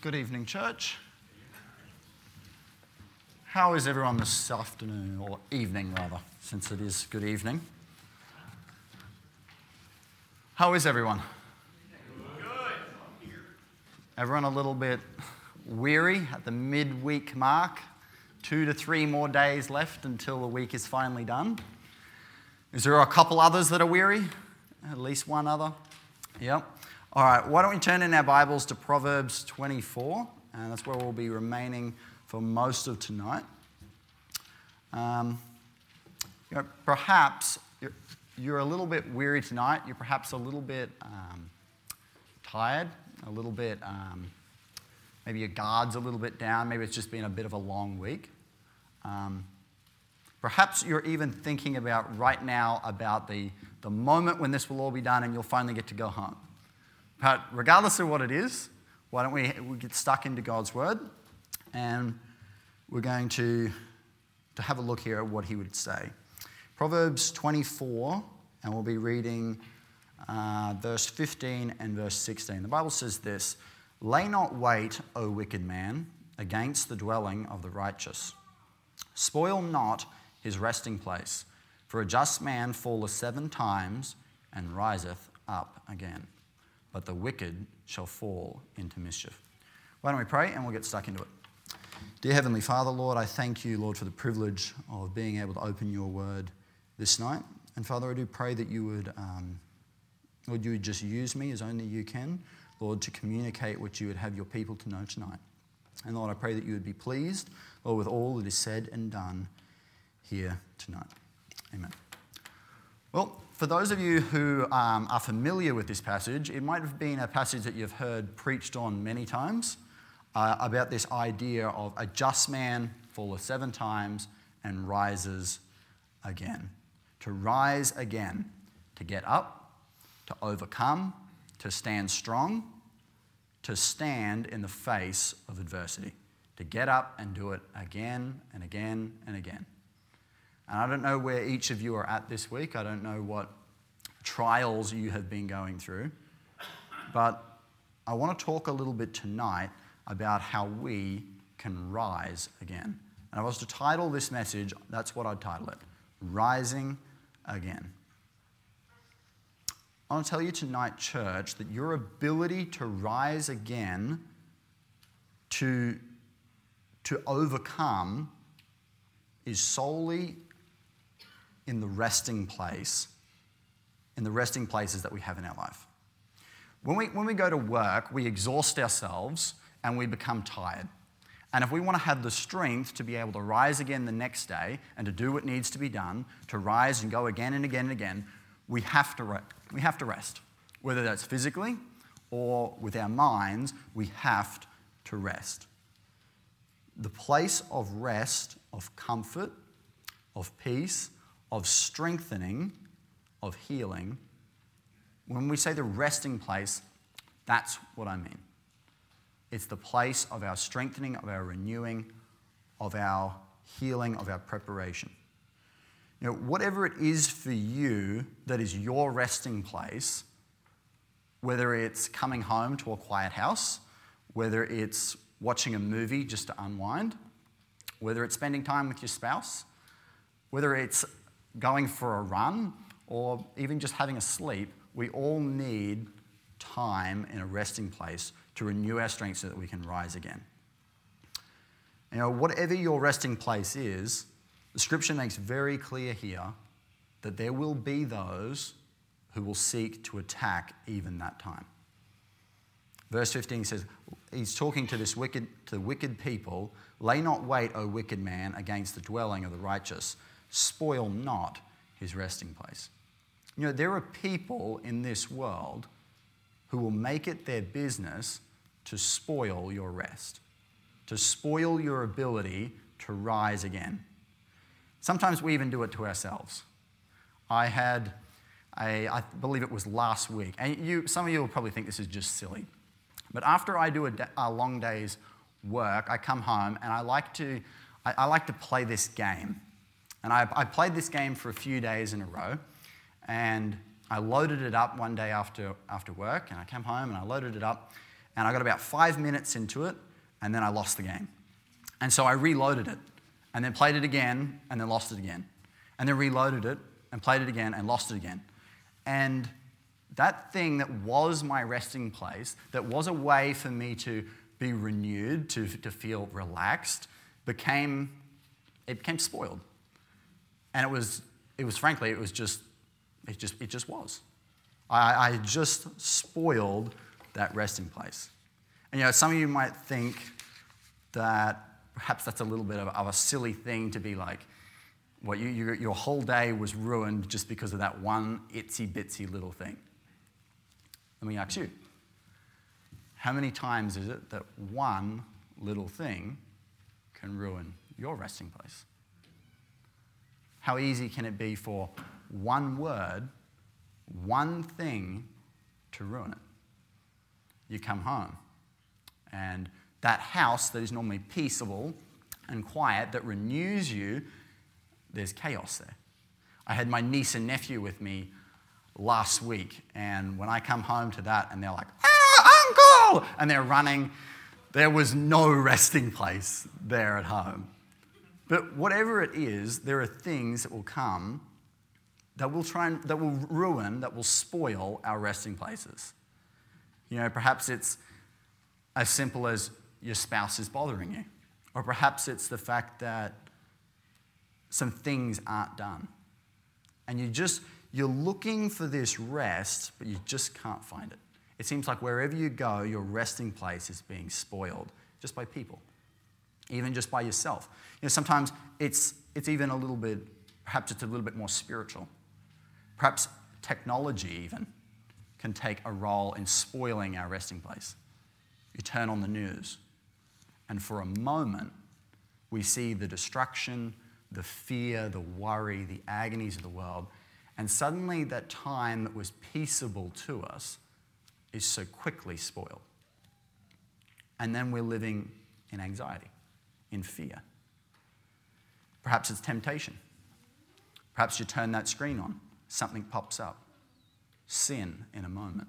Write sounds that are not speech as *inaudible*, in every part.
Good evening, church. How is everyone this afternoon, or evening rather, since it is good evening? How is everyone? Good. Everyone a little bit weary at the midweek mark? Two to three more days left until the week is finally done. Is there a couple others that are weary? At least one other? Yep. All right, why don't we turn in our Bibles to Proverbs 24, and that's where we'll be remaining for most of tonight. Um, you know, perhaps you're, you're, a little bit weary tonight. You're perhaps a little bit um, tired, a little bit, um, maybe your guard's a little bit down. Maybe it's just been a bit of a long week. Um, perhaps you're even thinking about right now about the, the moment when this will all be done and you'll finally get to go home. But regardless of what it is, why don't we, we get stuck into God's Word and we're going to, to have a look here at what He would say. Proverbs 24, and we'll be reading uh, verse 15 and verse 16. The Bible says this Lay not wait, O wicked man, against the dwelling of the righteous. Spoil not his resting place, for a just man falleth seven times and riseth up again but the wicked shall fall into mischief. Why don't we pray and we'll get stuck into it? Dear Heavenly Father, Lord, I thank you, Lord, for the privilege of being able to open your word this night. And Father, I do pray that you would, um, Lord, you would just use me as only you can, Lord, to communicate what you would have your people to know tonight. And Lord, I pray that you would be pleased, Lord, with all that is said and done here tonight. Amen. Well, for those of you who um, are familiar with this passage, it might have been a passage that you've heard preached on many times uh, about this idea of a just man falleth seven times and rises again. To rise again, to get up, to overcome, to stand strong, to stand in the face of adversity, to get up and do it again and again and again. And I don't know where each of you are at this week. I don't know what trials you have been going through. But I want to talk a little bit tonight about how we can rise again. And I was to title this message, that's what I'd title it Rising Again. I want to tell you tonight, church, that your ability to rise again, to, to overcome, is solely in the resting place, in the resting places that we have in our life. When we, when we go to work, we exhaust ourselves and we become tired. And if we want to have the strength to be able to rise again the next day and to do what needs to be done, to rise and go again and again and again, we have to, re- we have to rest. Whether that's physically or with our minds, we have to rest. The place of rest, of comfort, of peace, of strengthening, of healing, when we say the resting place, that's what I mean. It's the place of our strengthening, of our renewing, of our healing, of our preparation. You know, whatever it is for you that is your resting place, whether it's coming home to a quiet house, whether it's watching a movie just to unwind, whether it's spending time with your spouse, whether it's going for a run, or even just having a sleep, we all need time in a resting place to renew our strength so that we can rise again. You know, whatever your resting place is, the scripture makes very clear here that there will be those who will seek to attack even that time. Verse 15 says, he's talking to this wicked, to wicked people, lay not wait, O wicked man, against the dwelling of the righteous spoil not his resting place. You know, there are people in this world who will make it their business to spoil your rest, to spoil your ability to rise again. Sometimes we even do it to ourselves. I had a, I believe it was last week, and you, some of you will probably think this is just silly, but after I do a, a long day's work, I come home and I like to, I, I like to play this game. And I, I played this game for a few days in a row. And I loaded it up one day after, after work. And I came home and I loaded it up. and I got about five minutes into it, and then I lost the game. And so I reloaded it, and then played it again, and then lost it again. And then reloaded it, and played it again, and lost it again. And that thing that was my resting place, that was a way for me to be renewed, to, to feel relaxed, became, it became spoiled. And it was, it was frankly, it was just, it just, it just was. I, just spoiled that resting place. And you know, some of you might think that perhaps that's a little bit of, of a silly thing to be like, what you, you, your whole day was ruined just because of that one itsy bitsy little thing. Let me ask you how many times is it that one little thing can ruin your resting place? How easy can it be for one word, one thing to ruin it? You come home, and that house that is normally peaceable and quiet, that renews you, there's chaos there. I had my niece and nephew with me last week, and when I come home to that, and they're like, ah, uncle! And they're running, there was no *laughs* resting place there at home. But whatever it is, there are things that will come that will try and, that will ruin, that will spoil our resting places. You know, perhaps it's as simple as your spouse is bothering you, or perhaps it's the fact that some things aren't done. And you just, you're looking for this rest, but you just can't find it. It seems like wherever you go, your resting place is being spoiled just by people, even just by yourself. You know, sometimes it's, it's even a little bit, perhaps it's a little bit more spiritual. Perhaps technology, even, can take a role in spoiling our resting place. You turn on the news, and for a moment, we see the destruction, the fear, the worry, the agonies of the world. And suddenly, that time that was peaceable to us is so quickly spoiled. And then we're living in anxiety, in fear. Perhaps it's temptation. Perhaps you turn that screen on, something pops up. Sin in a moment.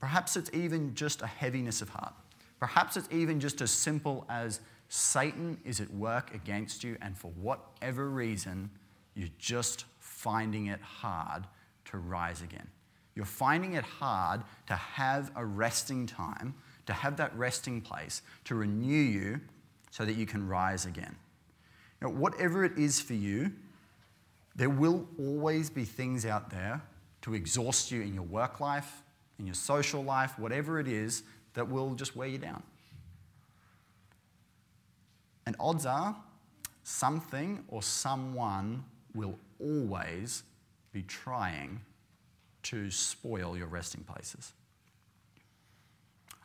Perhaps it's even just a heaviness of heart. Perhaps it's even just as simple as Satan is at work against you, and for whatever reason, you're just finding it hard to rise again. You're finding it hard to have a resting time, to have that resting place, to renew you so that you can rise again. Know, whatever it is for you, there will always be things out there to exhaust you in your work life, in your social life, whatever it is, that will just wear you down. And odds are, something or someone will always be trying to spoil your resting places.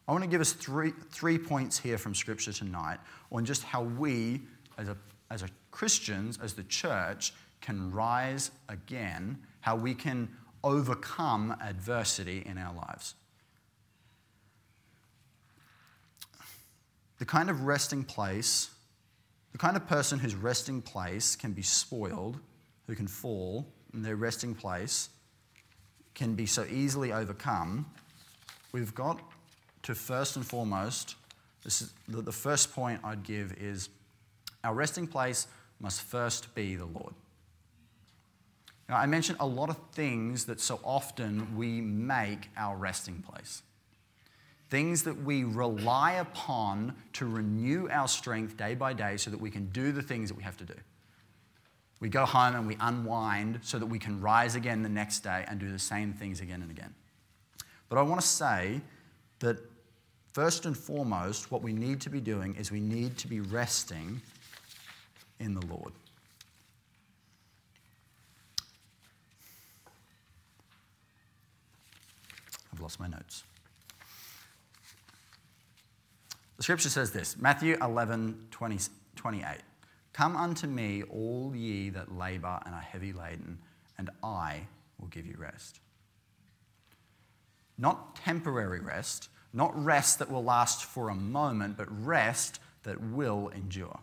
I want to give us three, three points here from Scripture tonight on just how we, as, a, as a Christians, as the church, can rise again, how we can overcome adversity in our lives. The kind of resting place, the kind of person whose resting place can be spoiled, who can fall, and their resting place can be so easily overcome, we've got to first and foremost, is, the first point I'd give is our resting place must first be the Lord. Now, I mentioned a lot of things that so often we make our resting place. Things that we rely upon to renew our strength day by day so that we can do the things that we have to do. We go home and we unwind so that we can rise again the next day and do the same things again and again. But I want to say that first and foremost, what we need to be doing is we need to be resting in the Lord. I've lost my notes. The scripture says this Matthew 11 20, 28. Come unto me, all ye that labor and are heavy laden, and I will give you rest. Not temporary rest, not rest that will last for a moment, but rest that will endure.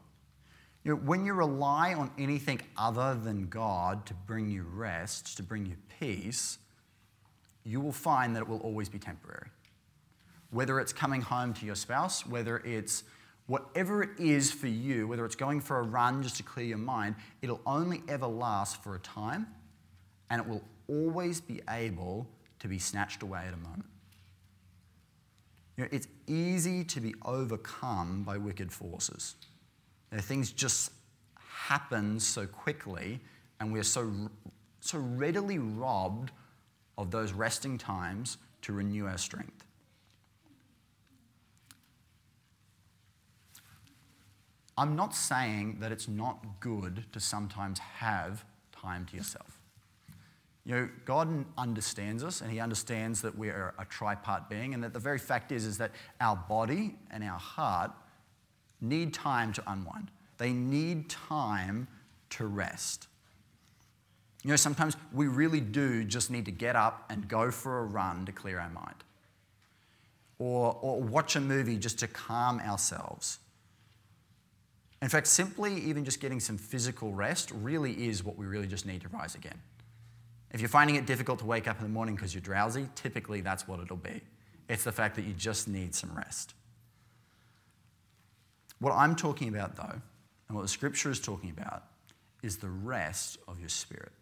You know, when you rely on anything other than God to bring you rest, to bring you peace, you will find that it will always be temporary. Whether it's coming home to your spouse, whether it's whatever it is for you, whether it's going for a run just to clear your mind, it'll only ever last for a time and it will always be able to be snatched away at a moment. You know, it's easy to be overcome by wicked forces. You know, things just happen so quickly, and we're so, so readily robbed of those resting times to renew our strength. I'm not saying that it's not good to sometimes have time to yourself. You know, God understands us and He understands that we're a tripart being, and that the very fact is, is that our body and our heart need time to unwind. They need time to rest. You know, sometimes we really do just need to get up and go for a run to clear our mind, or, or watch a movie just to calm ourselves. In fact, simply even just getting some physical rest really is what we really just need to rise again. If you're finding it difficult to wake up in the morning because you're drowsy, typically that's what it'll be. It's the fact that you just need some rest. What I'm talking about, though, and what the scripture is talking about, is the rest of your spirit.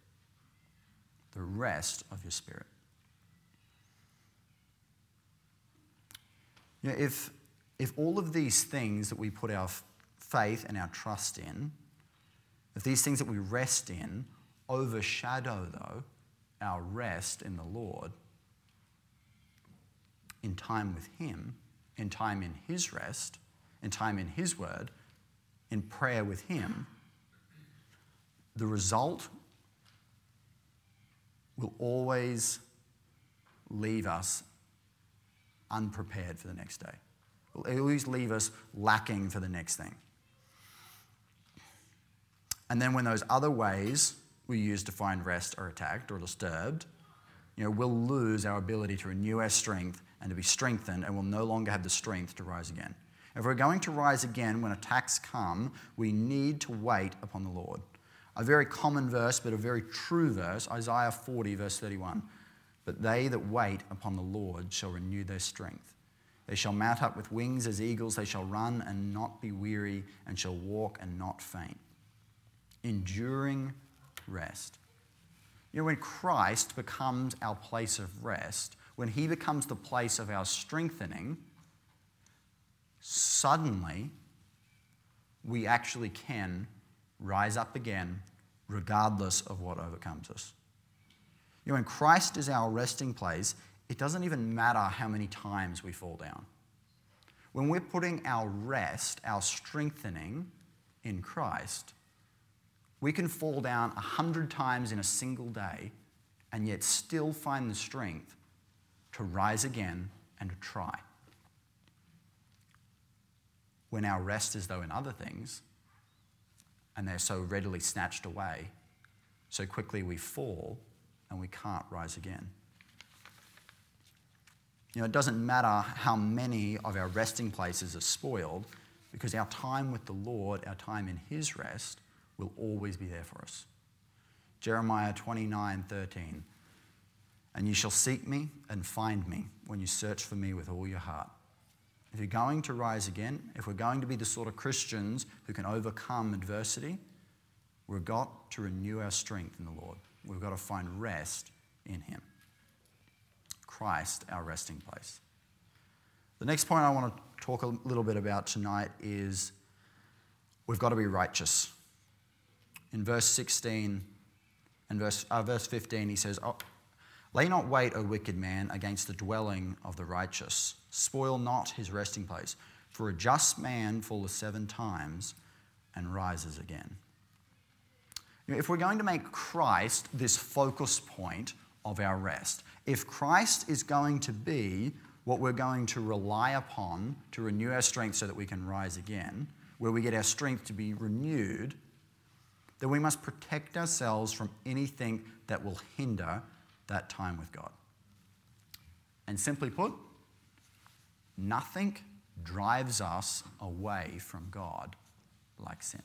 The rest of your spirit. You know, if, if all of these things that we put our faith and our trust in, if these things that we rest in overshadow, though, our rest in the Lord, in time with Him, in time in His rest, in time in His Word, in prayer with Him, the result will always leave us unprepared for the next day. Will always leave us lacking for the next thing. And then when those other ways we use to find rest are attacked or disturbed, you know, we'll lose our ability to renew our strength and to be strengthened, and we'll no longer have the strength to rise again. If we're going to rise again when attacks come, we need to wait upon the Lord. A very common verse, but a very true verse, Isaiah 40, verse 31. But they that wait upon the Lord shall renew their strength. They shall mount up with wings as eagles. They shall run and not be weary, and shall walk and not faint. Enduring rest. You know, when Christ becomes our place of rest, when he becomes the place of our strengthening, suddenly we actually can rise up again regardless of what overcomes us. You know, when Christ is our resting place, it doesn't even matter how many times we fall down. When we're putting our rest, our strengthening in Christ, we can fall down a hundred times in a single day and yet still find the strength to rise again and to try. When our rest is, though, in other things, and they're so readily snatched away, so quickly we fall and we can't rise again. You know, it doesn't matter how many of our resting places are spoiled, because our time with the Lord, our time in His rest, will always be there for us. Jeremiah 29 13. And you shall seek me and find me when you search for me with all your heart. If you're going to rise again, if we're going to be the sort of Christians who can overcome adversity, we've got to renew our strength in the Lord. We've got to find rest in Him. Christ, our resting place. The next point I want to talk a little bit about tonight is we've got to be righteous in verse 16 and verse, uh, verse 15, he says, oh, Lay not wait, O wicked man, against the dwelling of the righteous. Spoil not his resting place. For a just man falleth seven times and rises again. If we're going to make Christ this focus point of our rest, if Christ is going to be what we're going to rely upon to renew our strength so that we can rise again, where we get our strength to be renewed, that we must protect ourselves from anything that will hinder that time with God. And simply put, nothing drives us away from God like sin.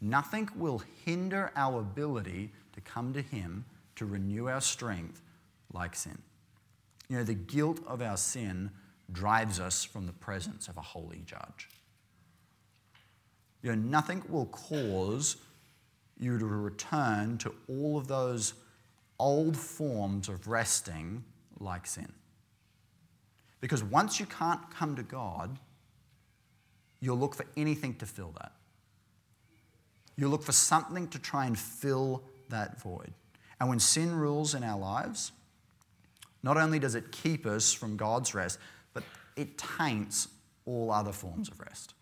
Nothing will hinder our ability to come to Him to renew our strength like sin. You know, the guilt of our sin drives us from the presence of a holy judge. You know, nothing will cause you to return to all of those old forms of resting like sin. Because once you can't come to God, you'll look for anything to fill that. You'll look for something to try and fill that void. And when sin rules in our lives, not only does it keep us from God's rest, but it taints all other forms of rest.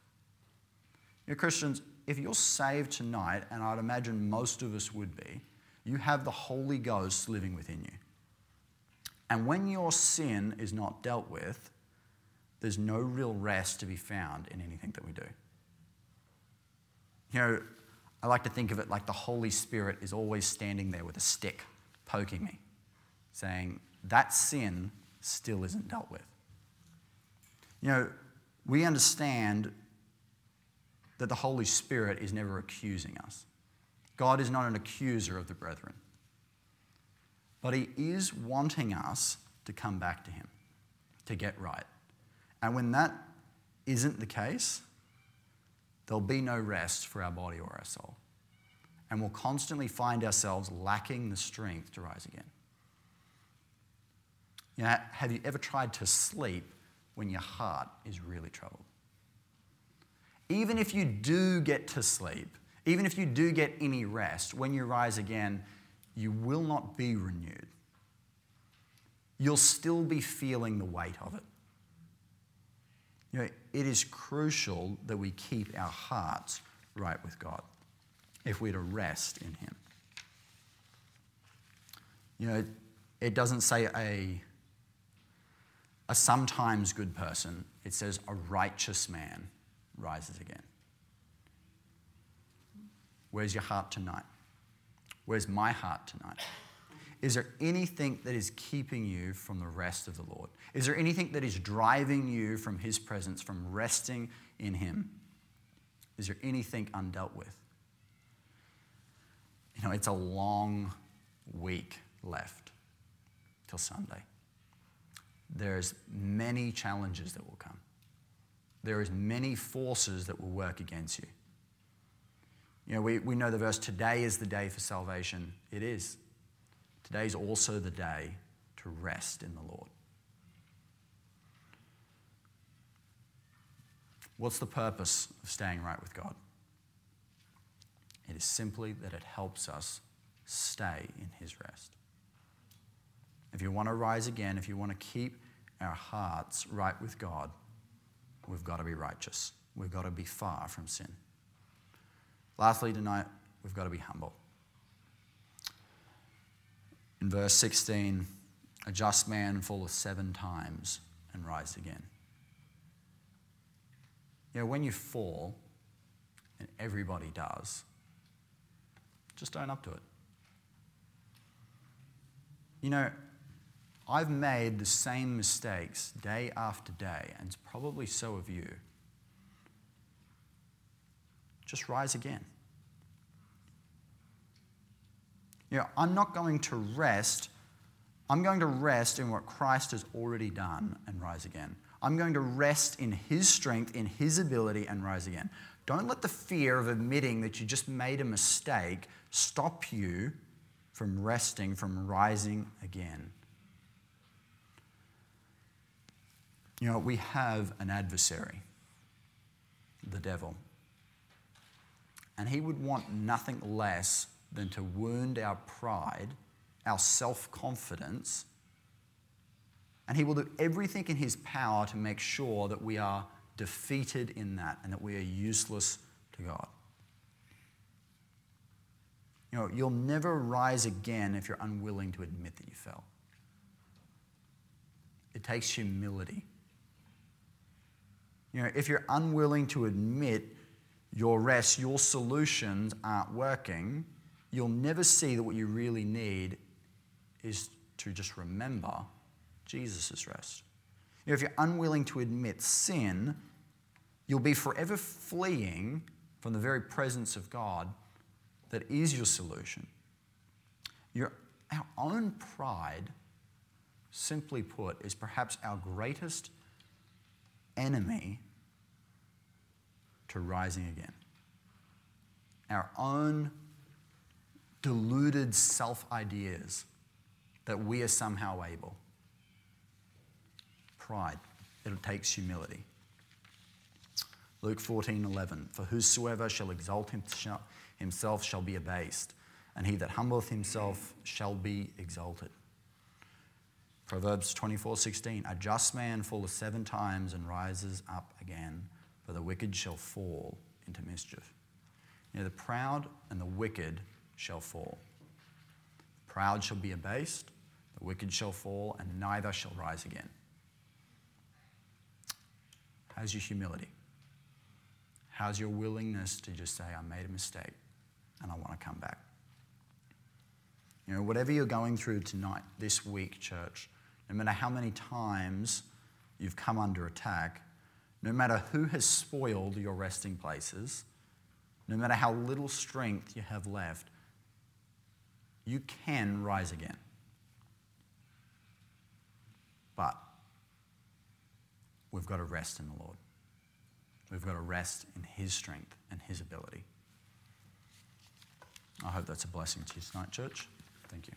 Know, Christians, if you're saved tonight, and I'd imagine most of us would be, you have the Holy Ghost living within you. And when your sin is not dealt with, there's no real rest to be found in anything that we do. You know, I like to think of it like the Holy Spirit is always standing there with a stick poking me, saying, That sin still isn't dealt with. You know, we understand that the Holy Spirit is never accusing us. God is not an accuser of the brethren. But He is wanting us to come back to Him, to get right. And when that isn't the case, there'll be no rest for our body or our soul. And we'll constantly find ourselves lacking the strength to rise again. You know, have you ever tried to sleep when your heart is really troubled? Even if you do get to sleep, even if you do get any rest, when you rise again, you will not be renewed. You'll still be feeling the weight of it. You know, it is crucial that we keep our hearts right with God if we're to rest in Him. You know, it doesn't say a, a sometimes good person, it says a righteous man rises again. Where's your heart tonight? Where's my heart tonight? Is there anything that is keeping you from the rest of the Lord? Is there anything that is driving you from His presence, from resting in Him? Is there anything undealt with? You know, it's a long week left till Sunday. There's many challenges that will come. There is many forces that will work against you. You know, we, we know the verse, today is the day for salvation. It is. Today is also the day to rest in the Lord. What's the purpose of staying right with God? It is simply that it helps us stay in His rest. If you want to rise again, if you want to keep our hearts right with God, we've got to be righteous. We've got to be far from sin. Lastly, tonight, we've got to be humble. In verse 16, a just man falleth seven times and rise again. You know, when you fall, and everybody does, just own up to it. You know, I've made the same mistakes day after day, and it's probably so have you. Just rise again. You know, I'm not going to rest. I'm going to rest in what Christ has already done and rise again. I'm going to rest in His strength, in His ability, and rise again. Don't let the fear of admitting that you just made a mistake stop you from resting, from rising again. You know, we have an adversary, the devil. And he would want nothing less than to wound our pride, our self confidence. And he will do everything in his power to make sure that we are defeated in that and that we are useless to God. You know, you'll never rise again if you're unwilling to admit that you fell. It takes humility. You know, if you're unwilling to admit your rest, your solutions aren't working, you'll never see that what you really need is to just remember Jesus' rest. You know, if you're unwilling to admit sin, you'll be forever fleeing from the very presence of God that is your solution. Your, our own pride simply put, is perhaps our greatest enemy to rising again. Our own deluded self ideas that we are somehow able. Pride. It takes humility. Luke 14 11. For whosoever shall exalt himself shall be abased, and he that humbleth himself shall be exalted. Proverbs 24 16. A just man falleth seven times and rises up again, but the wicked shall fall into mischief. You know, the proud and the wicked shall fall. The proud shall be abased, the wicked shall fall, and neither shall rise again. How's your humility? How's your willingness to just say, I made a mistake and I want to come back? You know, whatever you're going through tonight, this week, church, no matter how many times you've come under attack, no matter who has spoiled your resting places, no matter how little strength you have left, you can rise again. But we've got to rest in the Lord. We've got to rest in His strength and His ability. I hope that's a blessing to you tonight, church. Thank you.